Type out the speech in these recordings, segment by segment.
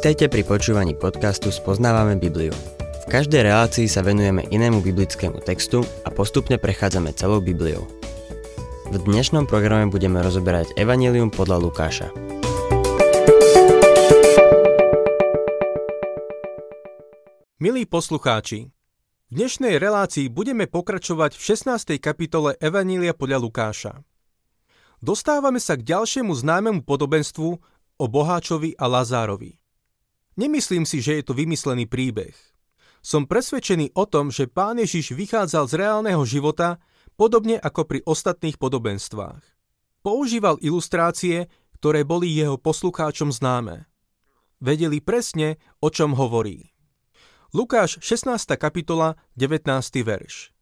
Vítajte pri počúvaní podcastu Spoznávame Bibliu. V každej relácii sa venujeme inému biblickému textu a postupne prechádzame celou Bibliou. V dnešnom programe budeme rozoberať Evangelium podľa Lukáša. Milí poslucháči, v dnešnej relácii budeme pokračovať v 16. kapitole Evanília podľa Lukáša. Dostávame sa k ďalšiemu známemu podobenstvu o Boháčovi a Lazárovi. Nemyslím si, že je to vymyslený príbeh. Som presvedčený o tom, že pán Ježiš vychádzal z reálneho života, podobne ako pri ostatných podobenstvách. Používal ilustrácie, ktoré boli jeho poslucháčom známe. Vedeli presne, o čom hovorí. Lukáš 16. kapitola 19. verš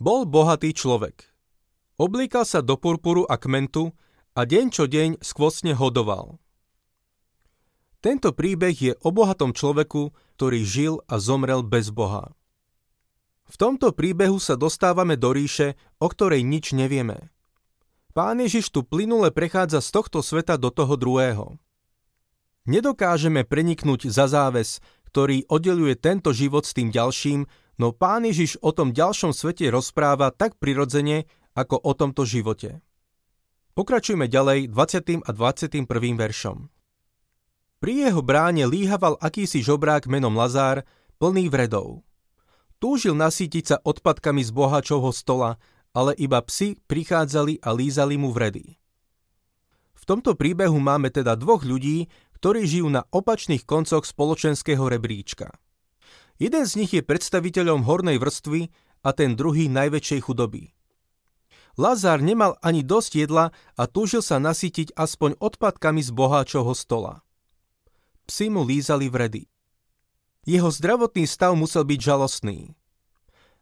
Bol bohatý človek. Oblíkal sa do purpuru a kmentu a deň čo deň skvostne hodoval. Tento príbeh je o bohatom človeku, ktorý žil a zomrel bez Boha. V tomto príbehu sa dostávame do ríše, o ktorej nič nevieme. Pán Ježiš tu plynule prechádza z tohto sveta do toho druhého. Nedokážeme preniknúť za záves, ktorý oddeluje tento život s tým ďalším, no Pán Ježiš o tom ďalšom svete rozpráva tak prirodzene, ako o tomto živote. Pokračujme ďalej 20. a 21. veršom. Pri jeho bráne líhaval akýsi žobrák menom Lazár, plný vredov. Túžil nasítiť sa odpadkami z bohačovho stola, ale iba psi prichádzali a lízali mu vredy. V tomto príbehu máme teda dvoch ľudí, ktorí žijú na opačných koncoch spoločenského rebríčka. Jeden z nich je predstaviteľom hornej vrstvy a ten druhý najväčšej chudoby. Lazár nemal ani dosť jedla a túžil sa nasítiť aspoň odpadkami z boháčovho stola. Psi mu lízali vredy. Jeho zdravotný stav musel byť žalostný.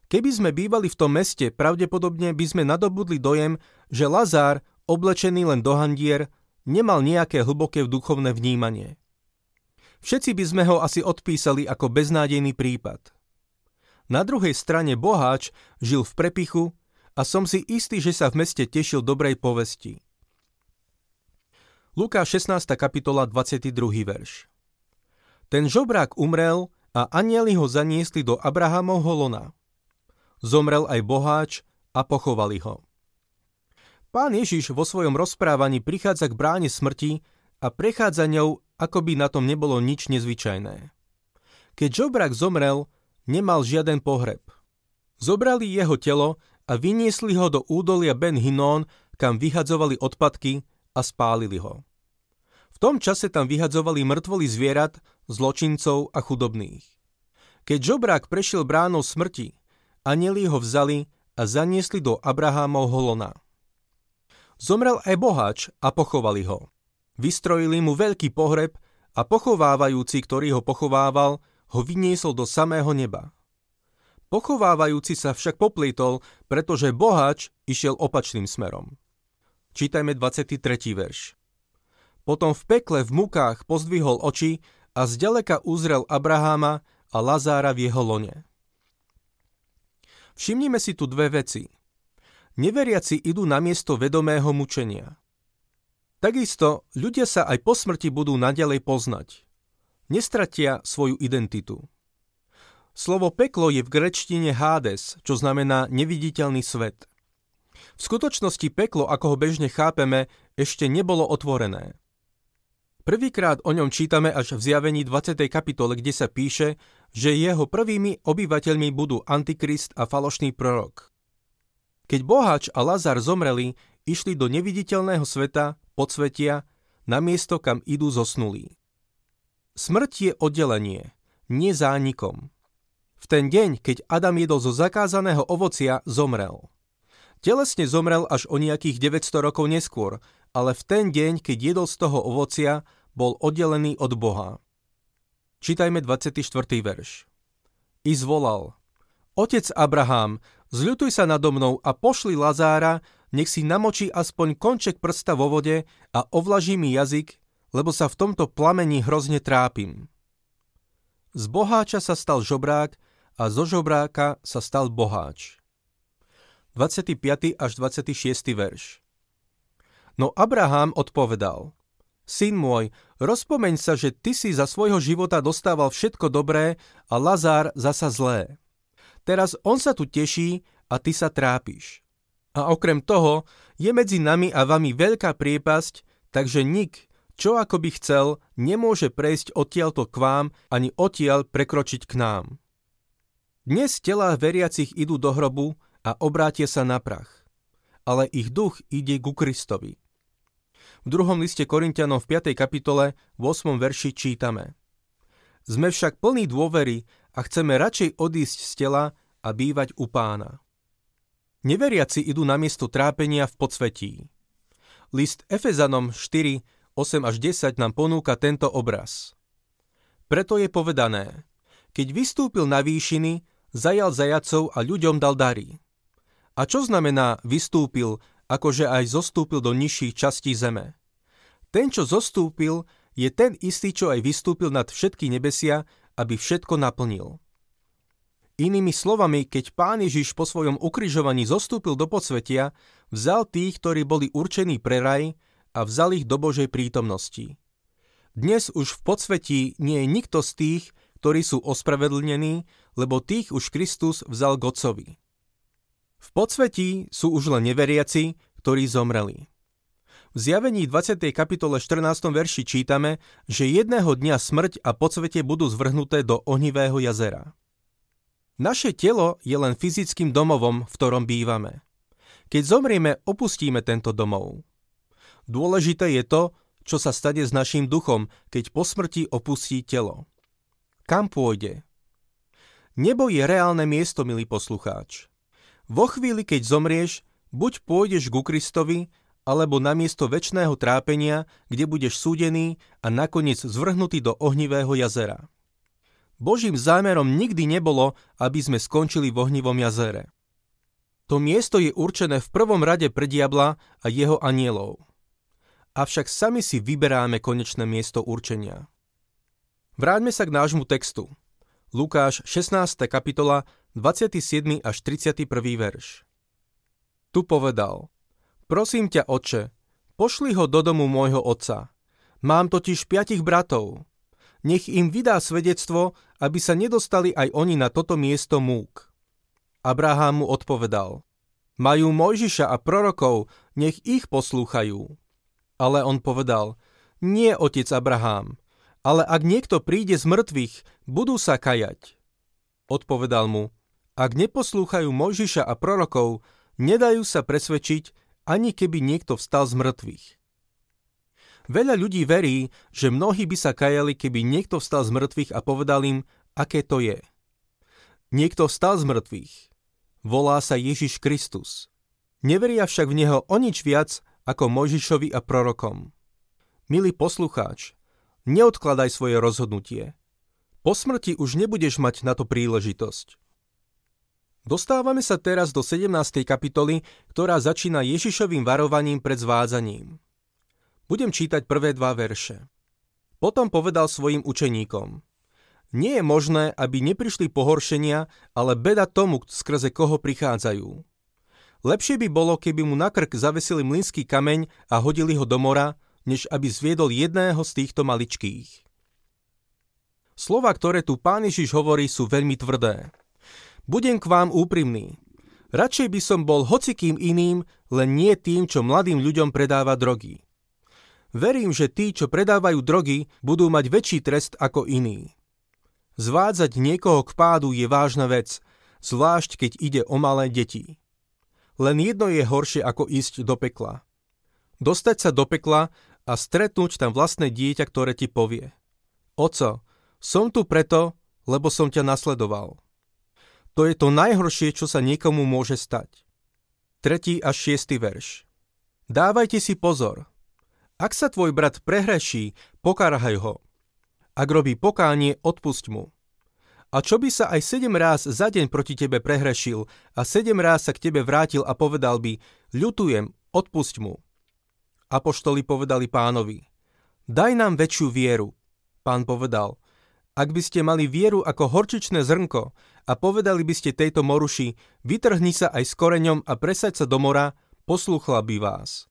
Keby sme bývali v tom meste, pravdepodobne by sme nadobudli dojem, že Lazár, oblečený len do handier, nemal nejaké hlboké duchovné vnímanie. Všetci by sme ho asi odpísali ako beznádejný prípad. Na druhej strane boháč žil v prepichu a som si istý, že sa v meste tešil dobrej povesti. Lukáš 16. kapitola 22. verš ten žobrák umrel a anieli ho zaniesli do Abrahamovho lona. Zomrel aj boháč a pochovali ho. Pán Ježiš vo svojom rozprávaní prichádza k bráne smrti a prechádza ňou, ako by na tom nebolo nič nezvyčajné. Keď žobrák zomrel, nemal žiaden pohreb. Zobrali jeho telo a vyniesli ho do údolia Ben Hinón, kam vyhadzovali odpadky a spálili ho. V tom čase tam vyhadzovali mŕtvoly zvierat, zločincov a chudobných. Keď žobrák prešiel bránou smrti, anieli ho vzali a zaniesli do Abrahámovho lona. Zomrel aj boháč a pochovali ho. Vystrojili mu veľký pohreb a pochovávajúci, ktorý ho pochovával, ho vyniesol do samého neba. Pochovávajúci sa však poplietol, pretože boháč išiel opačným smerom. Čítajme 23. verš. Potom v pekle v mukách pozdvihol oči a zďaleka uzrel Abraháma a Lazára v jeho lone. Všimnime si tu dve veci. Neveriaci idú na miesto vedomého mučenia. Takisto ľudia sa aj po smrti budú nadalej poznať. Nestratia svoju identitu. Slovo peklo je v grečtine Hades, čo znamená neviditeľný svet. V skutočnosti peklo, ako ho bežne chápeme, ešte nebolo otvorené. Prvýkrát o ňom čítame až v zjavení 20. kapitole, kde sa píše, že jeho prvými obyvateľmi budú Antikrist a falošný prorok. Keď Boháč a Lazar zomreli, išli do neviditeľného sveta, podsvetia, na miesto, kam idú zosnulí. Smrť je oddelenie, nie zánikom. V ten deň, keď Adam jedol zo zakázaného ovocia, zomrel. Telesne zomrel až o nejakých 900 rokov neskôr, ale v ten deň, keď jedol z toho ovocia, bol oddelený od Boha. Čítajme 24. verš. I zvolal. Otec Abraham, zľutuj sa nado mnou a pošli Lazára, nech si namočí aspoň konček prsta vo vode a ovlaží mi jazyk, lebo sa v tomto plamení hrozne trápim. Z boháča sa stal žobrák a zo žobráka sa stal boháč. 25. až 26. verš. No Abraham odpovedal, Syn môj, rozpomeň sa, že ty si za svojho života dostával všetko dobré a Lazár zasa zlé. Teraz on sa tu teší a ty sa trápiš. A okrem toho je medzi nami a vami veľká priepasť, takže nik, čo ako by chcel, nemôže prejsť odtiaľto k vám, ani odtiaľ prekročiť k nám. Dnes tela veriacich idú do hrobu a obrátia sa na prach, ale ich duch ide ku Kristovi. V druhom liste Korintianom v 5. kapitole v 8. verši čítame Sme však plní dôvery a chceme radšej odísť z tela a bývať u pána. Neveriaci idú na miesto trápenia v podsvetí. List Efezanom 4, 8 až 10 nám ponúka tento obraz. Preto je povedané, keď vystúpil na výšiny, zajal zajacov a ľuďom dal dary. A čo znamená vystúpil akože aj zostúpil do nižších častí zeme. Ten, čo zostúpil, je ten istý, čo aj vystúpil nad všetky nebesia, aby všetko naplnil. Inými slovami, keď pán Ježiš po svojom ukrižovaní zostúpil do podsvetia, vzal tých, ktorí boli určení pre raj a vzal ich do Božej prítomnosti. Dnes už v podsvetí nie je nikto z tých, ktorí sú ospravedlnení, lebo tých už Kristus vzal k Otcovi. V podsvetí sú už len neveriaci, ktorí zomreli. V zjavení 20. kapitole 14. verši čítame, že jedného dňa smrť a podsvete budú zvrhnuté do ohnivého jazera. Naše telo je len fyzickým domovom, v ktorom bývame. Keď zomrieme, opustíme tento domov. Dôležité je to, čo sa stane s našim duchom, keď po smrti opustí telo. Kam pôjde? Nebo je reálne miesto, milý poslucháč. Vo chvíli, keď zomrieš, buď pôjdeš ku Kristovi, alebo na miesto väčšného trápenia, kde budeš súdený a nakoniec zvrhnutý do ohnivého jazera. Božím zámerom nikdy nebolo, aby sme skončili v ohnivom jazere. To miesto je určené v prvom rade pre diabla a jeho anielov. Avšak sami si vyberáme konečné miesto určenia. Vráťme sa k nášmu textu. Lukáš 16. kapitola 27. až 31. verš. Tu povedal, prosím ťa, oče, pošli ho do domu môjho otca. Mám totiž piatich bratov. Nech im vydá svedectvo, aby sa nedostali aj oni na toto miesto múk. Abraham mu odpovedal, majú Mojžiša a prorokov, nech ich poslúchajú. Ale on povedal, nie, otec Abraham, ale ak niekto príde z mŕtvych, budú sa kajať. Odpovedal mu, ak neposlúchajú Mojžiša a prorokov, nedajú sa presvedčiť, ani keby niekto vstal z mŕtvych. Veľa ľudí verí, že mnohí by sa kajali, keby niekto vstal z mŕtvych a povedal im, aké to je. Niekto vstal z mŕtvych. Volá sa Ježiš Kristus. Neveria však v Neho o nič viac ako Mojžišovi a prorokom. Milý poslucháč, Neodkladaj svoje rozhodnutie. Po smrti už nebudeš mať na to príležitosť. Dostávame sa teraz do 17. kapitoly, ktorá začína Ježišovým varovaním pred zvádzaním. Budem čítať prvé dva verše. Potom povedal svojim učeníkom. Nie je možné, aby neprišli pohoršenia, ale beda tomu, skrze koho prichádzajú. Lepšie by bolo, keby mu na krk zavesili mlynský kameň a hodili ho do mora, než aby zviedol jedného z týchto maličkých. Slova, ktoré tu pán Ježiš hovorí, sú veľmi tvrdé. Budem k vám úprimný. Radšej by som bol hocikým iným, len nie tým, čo mladým ľuďom predáva drogy. Verím, že tí, čo predávajú drogy, budú mať väčší trest ako iní. Zvádzať niekoho k pádu je vážna vec, zvlášť keď ide o malé deti. Len jedno je horšie ako ísť do pekla. Dostať sa do pekla a stretnúť tam vlastné dieťa, ktoré ti povie. Oco, som tu preto, lebo som ťa nasledoval. To je to najhoršie, čo sa niekomu môže stať. 3. až 6. verš. Dávajte si pozor. Ak sa tvoj brat prehreší, pokárhaj ho. Ak robí pokánie, odpusť mu. A čo by sa aj sedem ráz za deň proti tebe prehrešil a sedem ráz sa k tebe vrátil a povedal by, ľutujem, odpusť mu. Apoštoli povedali pánovi, daj nám väčšiu vieru. Pán povedal, ak by ste mali vieru ako horčičné zrnko a povedali by ste tejto moruši, vytrhni sa aj s koreňom a presaď sa do mora, poslúchla by vás.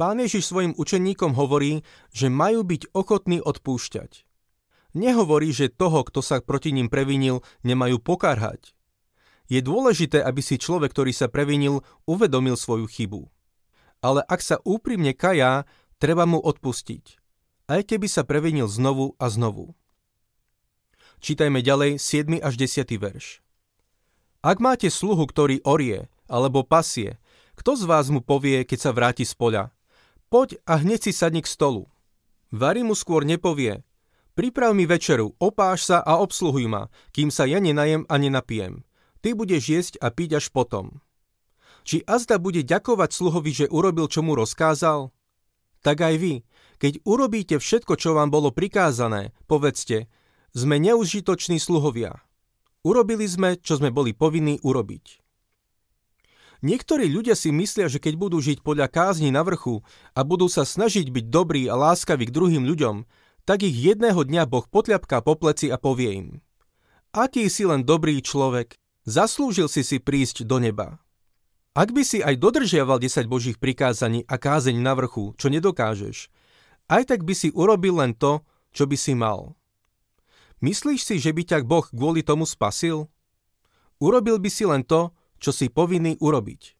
Pán Ježiš svojim učeníkom hovorí, že majú byť ochotní odpúšťať. Nehovorí, že toho, kto sa proti ním previnil, nemajú pokarhať. Je dôležité, aby si človek, ktorý sa previnil, uvedomil svoju chybu. Ale ak sa úprimne kajá, treba mu odpustiť. Aj keby sa previnil znovu a znovu. Čítajme ďalej 7. až 10. verš. Ak máte sluhu, ktorý orie, alebo pasie, kto z vás mu povie, keď sa vráti z poľa? Poď a hneď si sadni k stolu. Vary mu skôr nepovie. Priprav mi večeru, opáš sa a obsluhuj ma, kým sa ja nenajem a nenapijem. Ty budeš jesť a piť až potom. Či azda bude ďakovať sluhovi, že urobil, čo mu rozkázal? Tak aj vy, keď urobíte všetko, čo vám bolo prikázané, povedzte, sme neužitoční sluhovia. Urobili sme, čo sme boli povinní urobiť. Niektorí ľudia si myslia, že keď budú žiť podľa kázni na vrchu a budú sa snažiť byť dobrí a láskaví k druhým ľuďom, tak ich jedného dňa Boh potľapká po pleci a povie im Aký si len dobrý človek, zaslúžil si si prísť do neba. Ak by si aj dodržiaval 10 božích prikázaní a kázeň na vrchu, čo nedokážeš, aj tak by si urobil len to, čo by si mal. Myslíš si, že by ťa Boh kvôli tomu spasil? Urobil by si len to, čo si povinný urobiť.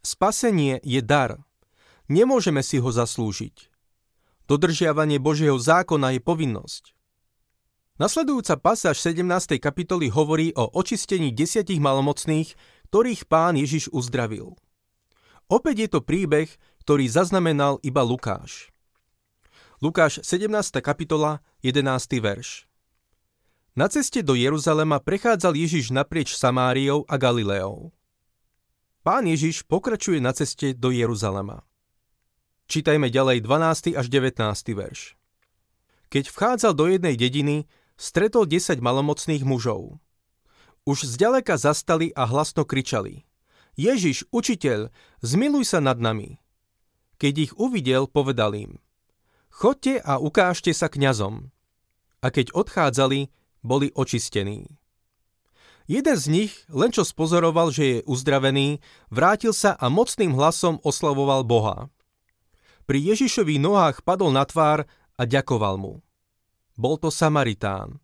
Spasenie je dar. Nemôžeme si ho zaslúžiť. Dodržiavanie Božieho zákona je povinnosť. Nasledujúca pasáž 17. kapitoly hovorí o očistení desiatich malomocných, ktorých pán Ježiš uzdravil. Opäť je to príbeh, ktorý zaznamenal iba Lukáš. Lukáš 17. kapitola 11. verš. Na ceste do Jeruzalema prechádzal Ježiš naprieč Samáriou a Galileou. Pán Ježiš pokračuje na ceste do Jeruzalema. Čítajme ďalej 12. až 19. verš. Keď vchádzal do jednej dediny, stretol 10 malomocných mužov. Už zďaleka zastali a hlasno kričali. Ježiš, učiteľ, zmiluj sa nad nami. Keď ich uvidel, povedal im. Chodte a ukážte sa kňazom. A keď odchádzali, boli očistení. Jeden z nich, len čo spozoroval, že je uzdravený, vrátil sa a mocným hlasom oslavoval Boha. Pri Ježišových nohách padol na tvár a ďakoval mu. Bol to Samaritán.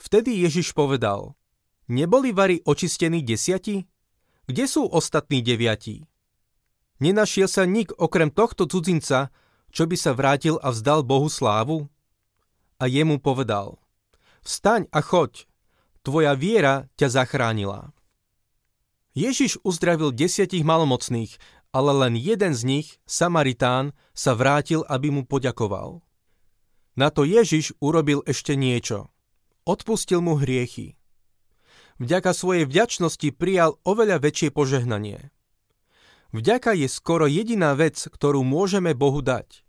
Vtedy Ježiš povedal, neboli vari očistení desiati? Kde sú ostatní deviatí? Nenašiel sa nik okrem tohto cudzinca, čo by sa vrátil a vzdal Bohu slávu? A jemu povedal – Vstaň a choď, tvoja viera ťa zachránila. Ježiš uzdravil desiatich malomocných, ale len jeden z nich, Samaritán, sa vrátil, aby mu poďakoval. Na to Ježiš urobil ešte niečo. Odpustil mu hriechy. Vďaka svojej vďačnosti prijal oveľa väčšie požehnanie. Vďaka je skoro jediná vec, ktorú môžeme Bohu dať.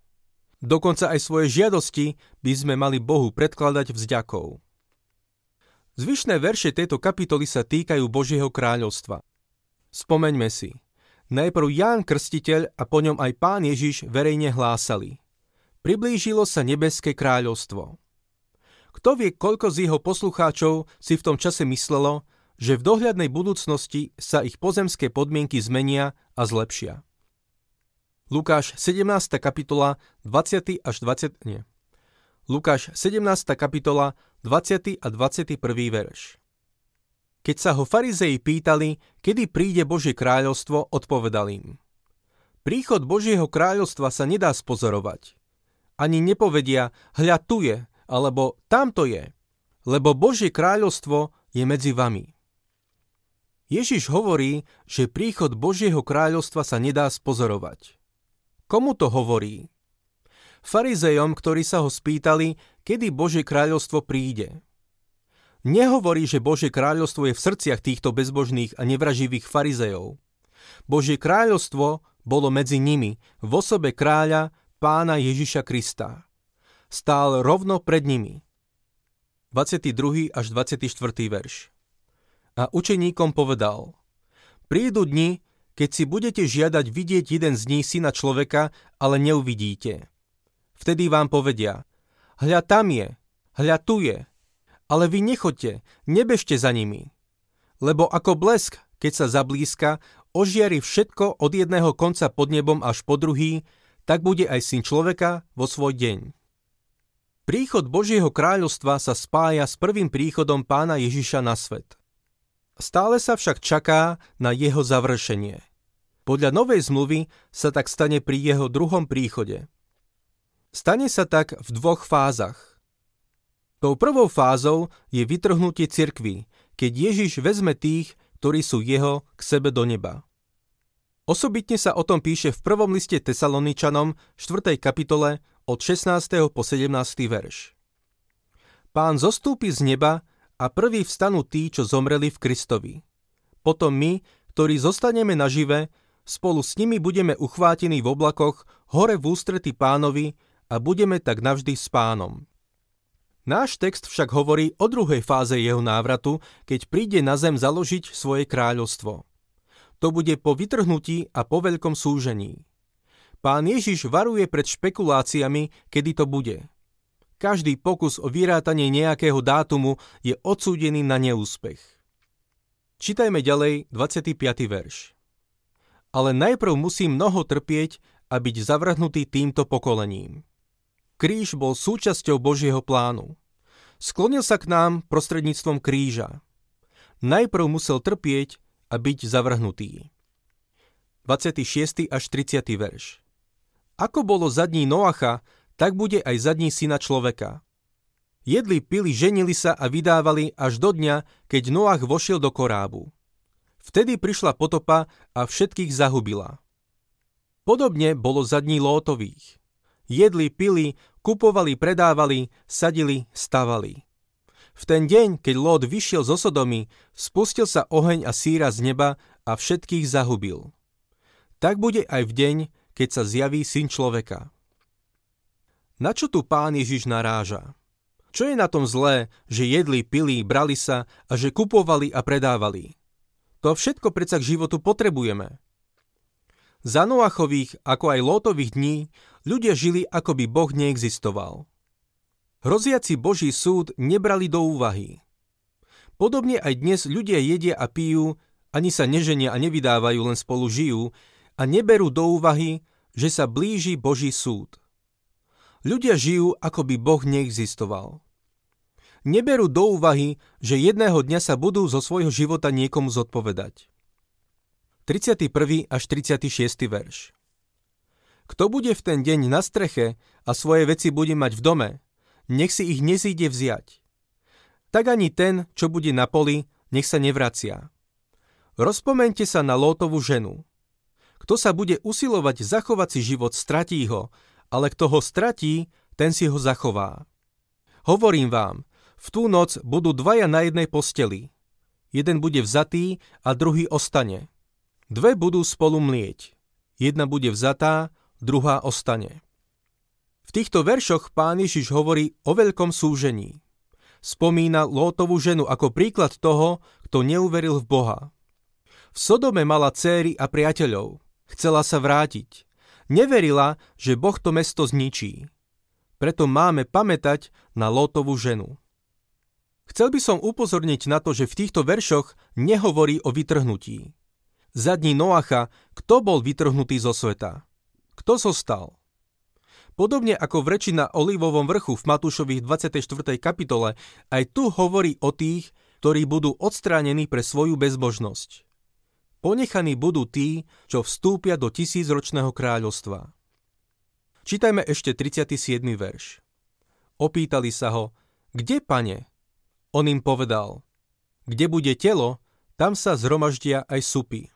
Dokonca aj svoje žiadosti by sme mali Bohu predkladať vzďakou. Zvyšné verše tejto kapitoly sa týkajú Božieho kráľovstva. Spomeňme si. Najprv Ján Krstiteľ a po ňom aj Pán Ježiš verejne hlásali. Priblížilo sa nebeské kráľovstvo. Kto vie, koľko z jeho poslucháčov si v tom čase myslelo, že v dohľadnej budúcnosti sa ich pozemské podmienky zmenia a zlepšia. Lukáš 17. kapitola 20. až 20. Nie. Lukáš 17. kapitola 20. a 21. verš. Keď sa ho farizei pýtali, kedy príde Božie kráľovstvo, odpovedal im. Príchod Božieho kráľovstva sa nedá spozorovať. Ani nepovedia, hľa tu je, alebo tamto je, lebo Božie kráľovstvo je medzi vami. Ježiš hovorí, že príchod Božieho kráľovstva sa nedá spozorovať. Komu to hovorí? Farizejom, ktorí sa ho spýtali, kedy Božie kráľovstvo príde. Nehovorí, že Božie kráľovstvo je v srdciach týchto bezbožných a nevraživých farizejov. Božie kráľovstvo bolo medzi nimi v osobe kráľa pána Ježiša Krista. Stál rovno pred nimi. 22. až 24. verš. A učeníkom povedal, prídu dni, keď si budete žiadať vidieť jeden z nich syna človeka, ale neuvidíte. Vtedy vám povedia, hľa tam je, hľa tu je, ale vy nechoďte, nebežte za nimi. Lebo ako blesk, keď sa zablízka, ožiari všetko od jedného konca pod nebom až po druhý, tak bude aj syn človeka vo svoj deň. Príchod Božieho kráľovstva sa spája s prvým príchodom pána Ježiša na svet. Stále sa však čaká na jeho završenie. Podľa novej zmluvy sa tak stane pri jeho druhom príchode. Stane sa tak v dvoch fázach. Tou prvou fázou je vytrhnutie cirkvy, keď Ježiš vezme tých, ktorí sú jeho, k sebe do neba. Osobitne sa o tom píše v prvom liste Tesaloničanom 4. kapitole od 16. po 17. verš. Pán zostúpi z neba a prvý vstanú tí, čo zomreli v Kristovi. Potom my, ktorí zostaneme nažive, spolu s nimi budeme uchvátení v oblakoch hore v ústrety pánovi a budeme tak navždy s pánom. Náš text však hovorí o druhej fáze jeho návratu, keď príde na zem založiť svoje kráľovstvo. To bude po vytrhnutí a po veľkom súžení. Pán Ježiš varuje pred špekuláciami, kedy to bude. Každý pokus o vyrátanie nejakého dátumu je odsúdený na neúspech. Čítajme ďalej 25. verš. Ale najprv musí mnoho trpieť a byť zavrhnutý týmto pokolením. Kríž bol súčasťou Božieho plánu. Sklonil sa k nám prostredníctvom kríža. Najprv musel trpieť a byť zavrhnutý. 26. až 30. verš Ako bolo zadní Noacha, tak bude aj zadní syna človeka. Jedli, pili, ženili sa a vydávali až do dňa, keď Noach vošiel do korábu. Vtedy prišla potopa a všetkých zahubila. Podobne bolo zadní Lótových. Jedli, pili, kupovali, predávali, sadili, stavali. V ten deň, keď Lót vyšiel zo Sodomy, spustil sa oheň a síra z neba a všetkých zahubil. Tak bude aj v deň, keď sa zjaví syn človeka. Na čo tu pán Ježiš naráža? Čo je na tom zlé, že jedli, pili, brali sa a že kupovali a predávali? To všetko predsa k životu potrebujeme. Za Noachových, ako aj Lótových dní, ľudia žili, ako by Boh neexistoval. Hroziaci Boží súd nebrali do úvahy. Podobne aj dnes ľudia jedia a pijú, ani sa neženia a nevydávajú, len spolu žijú a neberú do úvahy, že sa blíži Boží súd. Ľudia žijú, ako by Boh neexistoval. Neberú do úvahy, že jedného dňa sa budú zo svojho života niekomu zodpovedať. 31. až 36. verš Kto bude v ten deň na streche a svoje veci bude mať v dome, nech si ich nezíde vziať. Tak ani ten, čo bude na poli, nech sa nevracia. Rozpomente sa na Lótovú ženu. Kto sa bude usilovať zachovať si život, stratí ho, ale kto ho stratí, ten si ho zachová. Hovorím vám, v tú noc budú dvaja na jednej posteli. Jeden bude vzatý a druhý ostane. Dve budú spolu mlieť. Jedna bude vzatá, druhá ostane. V týchto veršoch pán Ježiš hovorí o veľkom súžení. Spomína Lótovú ženu ako príklad toho, kto neuveril v Boha. V Sodome mala céry a priateľov. Chcela sa vrátiť. Neverila, že Boh to mesto zničí. Preto máme pamätať na Lótovú ženu. Chcel by som upozorniť na to, že v týchto veršoch nehovorí o vytrhnutí. Zadní Noacha, kto bol vytrhnutý zo sveta? Kto zostal? Podobne ako v reči na Olivovom vrchu v Matúšových 24. kapitole, aj tu hovorí o tých, ktorí budú odstránení pre svoju bezbožnosť. Ponechaní budú tí, čo vstúpia do tisícročného kráľovstva. Čítajme ešte 37. verš. Opýtali sa ho, kde, pane? On im povedal, kde bude telo, tam sa zhromaždia aj supy.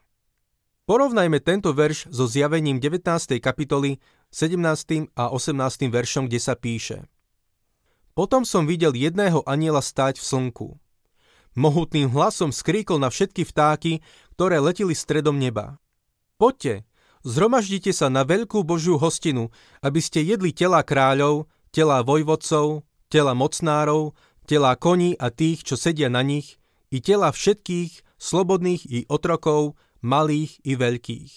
Porovnajme tento verš so zjavením 19. kapitoly 17. a 18. veršom, kde sa píše Potom som videl jedného aniela stáť v slnku. Mohutným hlasom skríkol na všetky vtáky, ktoré leteli stredom neba. Poďte, zhromaždite sa na veľkú Božiu hostinu, aby ste jedli tela kráľov, tela vojvodcov, tela mocnárov, tela koní a tých, čo sedia na nich, i tela všetkých, slobodných i otrokov, malých i veľkých.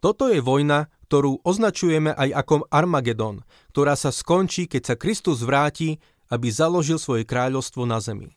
Toto je vojna, ktorú označujeme aj ako Armagedon, ktorá sa skončí, keď sa Kristus vráti, aby založil svoje kráľovstvo na zemi.